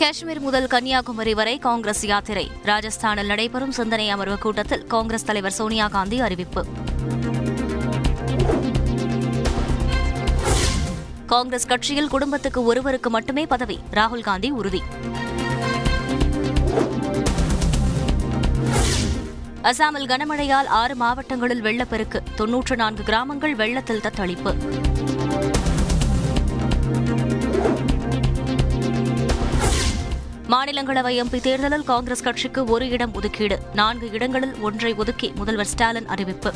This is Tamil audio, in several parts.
காஷ்மீர் முதல் கன்னியாகுமரி வரை காங்கிரஸ் யாத்திரை. ராஜஸ்தானில் நடைபெறும் சிந்தனை அமர்வு கூட்டத்தில் காங்கிரஸ் தலைவர் சோனியா காந்தி அறிவிப்பு. காங்கிரஸ் கட்சியில் குடும்பத்துக்கு ஒருவருக்கு மட்டுமே பதவி ராகுல் காந்தி உறுதி. அசாமில் கனமழையால் ஆறு மாவட்டங்களில் வெள்ளப்பெருக்கு தொன்னூற்று நான்கு கிராமங்கள் வெள்ளத்தில் தத்தளிப்பு. மாநிலங்களவை எம்பி தேர்தலில் காங்கிரஸ் கட்சிக்கு ஒரு இடம் ஒதுக்கீடு. நான்கு இடங்களில் ஒன்றை ஒதுக்கி முதல்வர் ஸ்டாலின் அறிவிப்பு.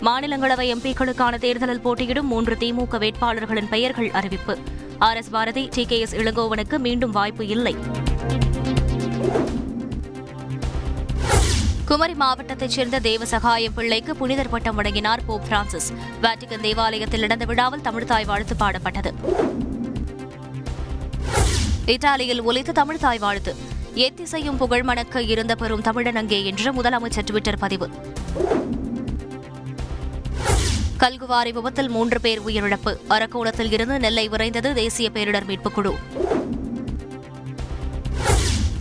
மாநிலங்களவை எம்பிக்களுக்கான தேர்தலில் போட்டியிடும் மூன்று திமுக வேட்பாளர்களின் பெயர்கள் அறிவிப்பு. R S Bharathi T K S இளங்கோவனுக்கு மீண்டும் வாய்ப்பு இல்லை. குமரி மாவட்டத்தைச் சேர்ந்த தேவசகாயம் பிள்ளைக்கு புனிதர் பட்டம் வழங்கினார் போப் பிரான்சிஸ். வேட்டிகன் தேவாலயத்தில் நடந்த விழாவில் தமிழ்தாய் வாழ்த்து பாடப்பட்டது. இத்தாலியில் ஒலித்து தமிழ்தாய் வாழ்த்து. எத்திசையும் புகழ் மணக்க இருந்த பெரும் தமிழனங்கே என்று முதலமைச்சர் டுவிட்டர் பதிவு. கல்குவாரி விபத்தில் மூன்று பேர் உயிரிழப்பு. அரக்கோணத்தில் இருந்து நெல்லை விரைந்தது தேசிய பேரிடர் மீட்புக் குழு.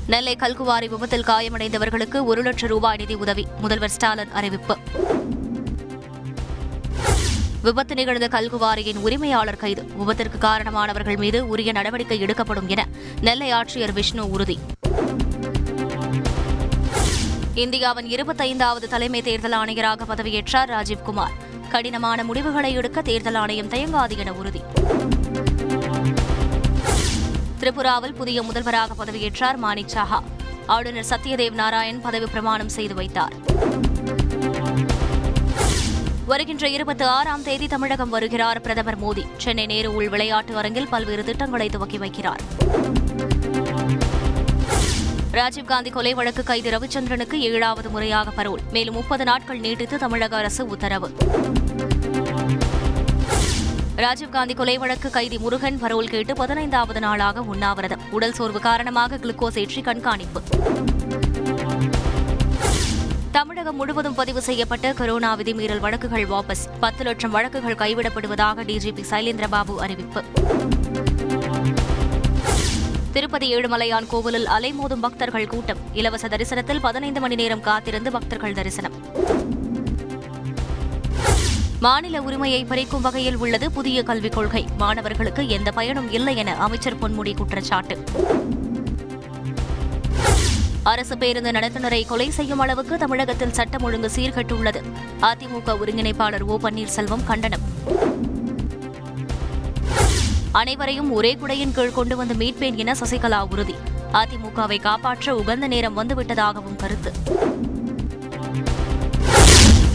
நெல்லை கல்குவாரி விபத்தில் காயமடைந்தவர்களுக்கு ஒரு லட்சம் ரூபாய் நிதி உதவி. முதல்வர் ஸ்டாலின் அறிவிப்பு. விபத்து நிகழ்ந்த கல்குவாரியின் உரிமையாளர் கைது. விபத்திற்கு காரணமானவர்கள் மீது உரிய நடவடிக்கை எடுக்கப்படும் என நெல்லை ஆட்சியர் விஷ்ணு உறுதி. இந்தியாவின் இருபத்தைந்தாவது தலைமை தேர்தல் ஆணையராக பதவியேற்றார் ராஜீவ்குமார். கடினமான முடிவுகளை எடுக்க தேர்தல் ஆணையம் தயங்காது என உறுதி. திரிபுராவில் புதிய முதல்வராக பதவியேற்றார் மாணிக் சாஹா. ஆளுநர் சத்யதேவ் நாராயண் பதவி பிரமாணம் செய்து வைத்தார். வருகின்ற இருபத்தி ஆறாம் தேதி தமிழகம் வருகிறார் பிரதமர் மோடி. சென்னை நேரு உள் விளையாட்டு அரங்கில் பல்வேறு திட்டங்களை துவக்கி வைக்கிறார். ராஜீவ்காந்தி கொலை வழக்கு கைது ரவிச்சந்திரனுக்கு ஏழாவது முறையாக பரோல். மேலும் முப்பது நாட்கள் நீட்டித்து தமிழக அரசு உத்தரவு. ராஜீவ்காந்தி கொலை வழக்கு கைதி முருகன் பரோல் கேட்டு பதினைந்தாவது நாளாக உண்ணாவிரதம். உடல் சோர்வு காரணமாக குளுக்கோஸ் ஏற்றி கண்காணிப்பு. தமிழகம் முழுவதும் பதிவு செய்யப்பட்ட கொரோனா விதிமீறல் வழக்குகள் வாபஸ். பத்து லட்சம் வழக்குகள் கைவிடப்படுவதாக டிஜிபி சைலேந்திரபாபு அறிவிப்பு. திருப்பதி ஏழுமலையான் கோவிலில் அலைமோதும் பக்தர்கள் கூட்டம். இலவச தரிசனத்தில் பதினைந்து மணி நேரம் காத்திருந்து பக்தர்கள் தரிசனம். மாநில உரிமையை பறிக்கும் வகையில் உள்ளது புதிய கல்விக் கொள்கை. மாணவர்களுக்கு எந்த பயனும் இல்லை என அமைச்சர் பொன்முடி குற்றச்சாட்டு. அரசு பேருந்து நடத்துனரை கொலை செய்யும் அளவுக்கு தமிழகத்தில் சட்டம் ஒழுங்கு சீர்கட்டுள்ளது. அதிமுக ஒருங்கிணைப்பாளர் ஓ பன்னீர்செல்வம் கண்டனம். அனைவரையும் ஒரே குடையின் கீழ் கொண்டு வந்து மீட்பேன் என சசிகலா உறுதி. அதிமுகவை காப்பாற்ற உகந்த நேரம் வந்துவிட்டதாகவும் கருத்து.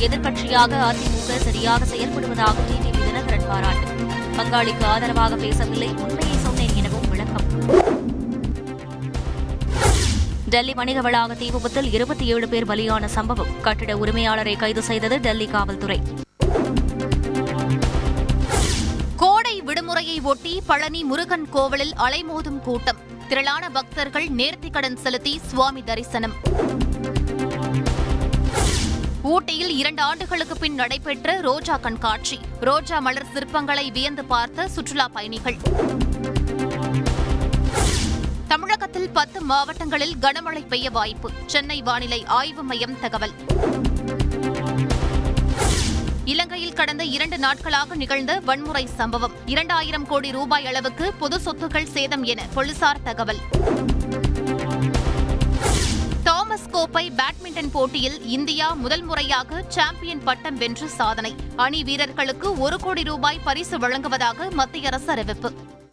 எதிர்க்கட்சியாக அதிமுக சரியாக செயல்படுவதாக டிடிவி தினகரன் பாராட்டு. பங்காளிக்கு ஆதரவாக பேசவில்லை உண்மையை சொன்னேன் எனவும் விளக்கம். டெல்லி வணிக வளாக தீ விபத்தில் இருபத்தி ஏழு பேர் பலியான சம்பவம். கட்டிட உரிமையாளரை கைது செய்தது டெல்லி காவல்துறை. கோடை விடுமுறையை ஒட்டி பழனி முருகன் கோவிலில் அலைமோதும் கூட்டம். திரளான பக்தர்கள் நேர்த்திக்கடன் செலுத்தி சுவாமி தரிசனம். ஊட்டியில் இரண்டு ஆண்டுகளுக்கு பின் நடைபெற்ற ரோஜா கண்காட்சி. ரோஜா மலர் சிற்பங்களை வியந்து பார்த்த சுற்றுலா பயணிகள். தமிழகத்தில் பத்து மாவட்டங்களில் கனமழை பெய்ய வாய்ப்பு. சென்னை வானிலை ஆய்வு மையம் தகவல். இலங்கையில் கடந்த இரண்டு நாட்களாக நிகழ்ந்த வன்முறை சம்பவம். இரண்டாயிரம் கோடி ரூபாய் அளவுக்கு பொது சொத்துக்கள் சேதம் என போலீசார் தகவல். தாமஸ் கோப்பை பேட்மிண்டன் போட்டியில் இந்தியா முதல் முறையாக சாம்பியன் பட்டம் வென்று சாதனை. அணி வீரர்களுக்கு ஒரு கோடி ரூபாய் பரிசு வழங்குவதாக மத்திய அரசு அறிவிப்பு.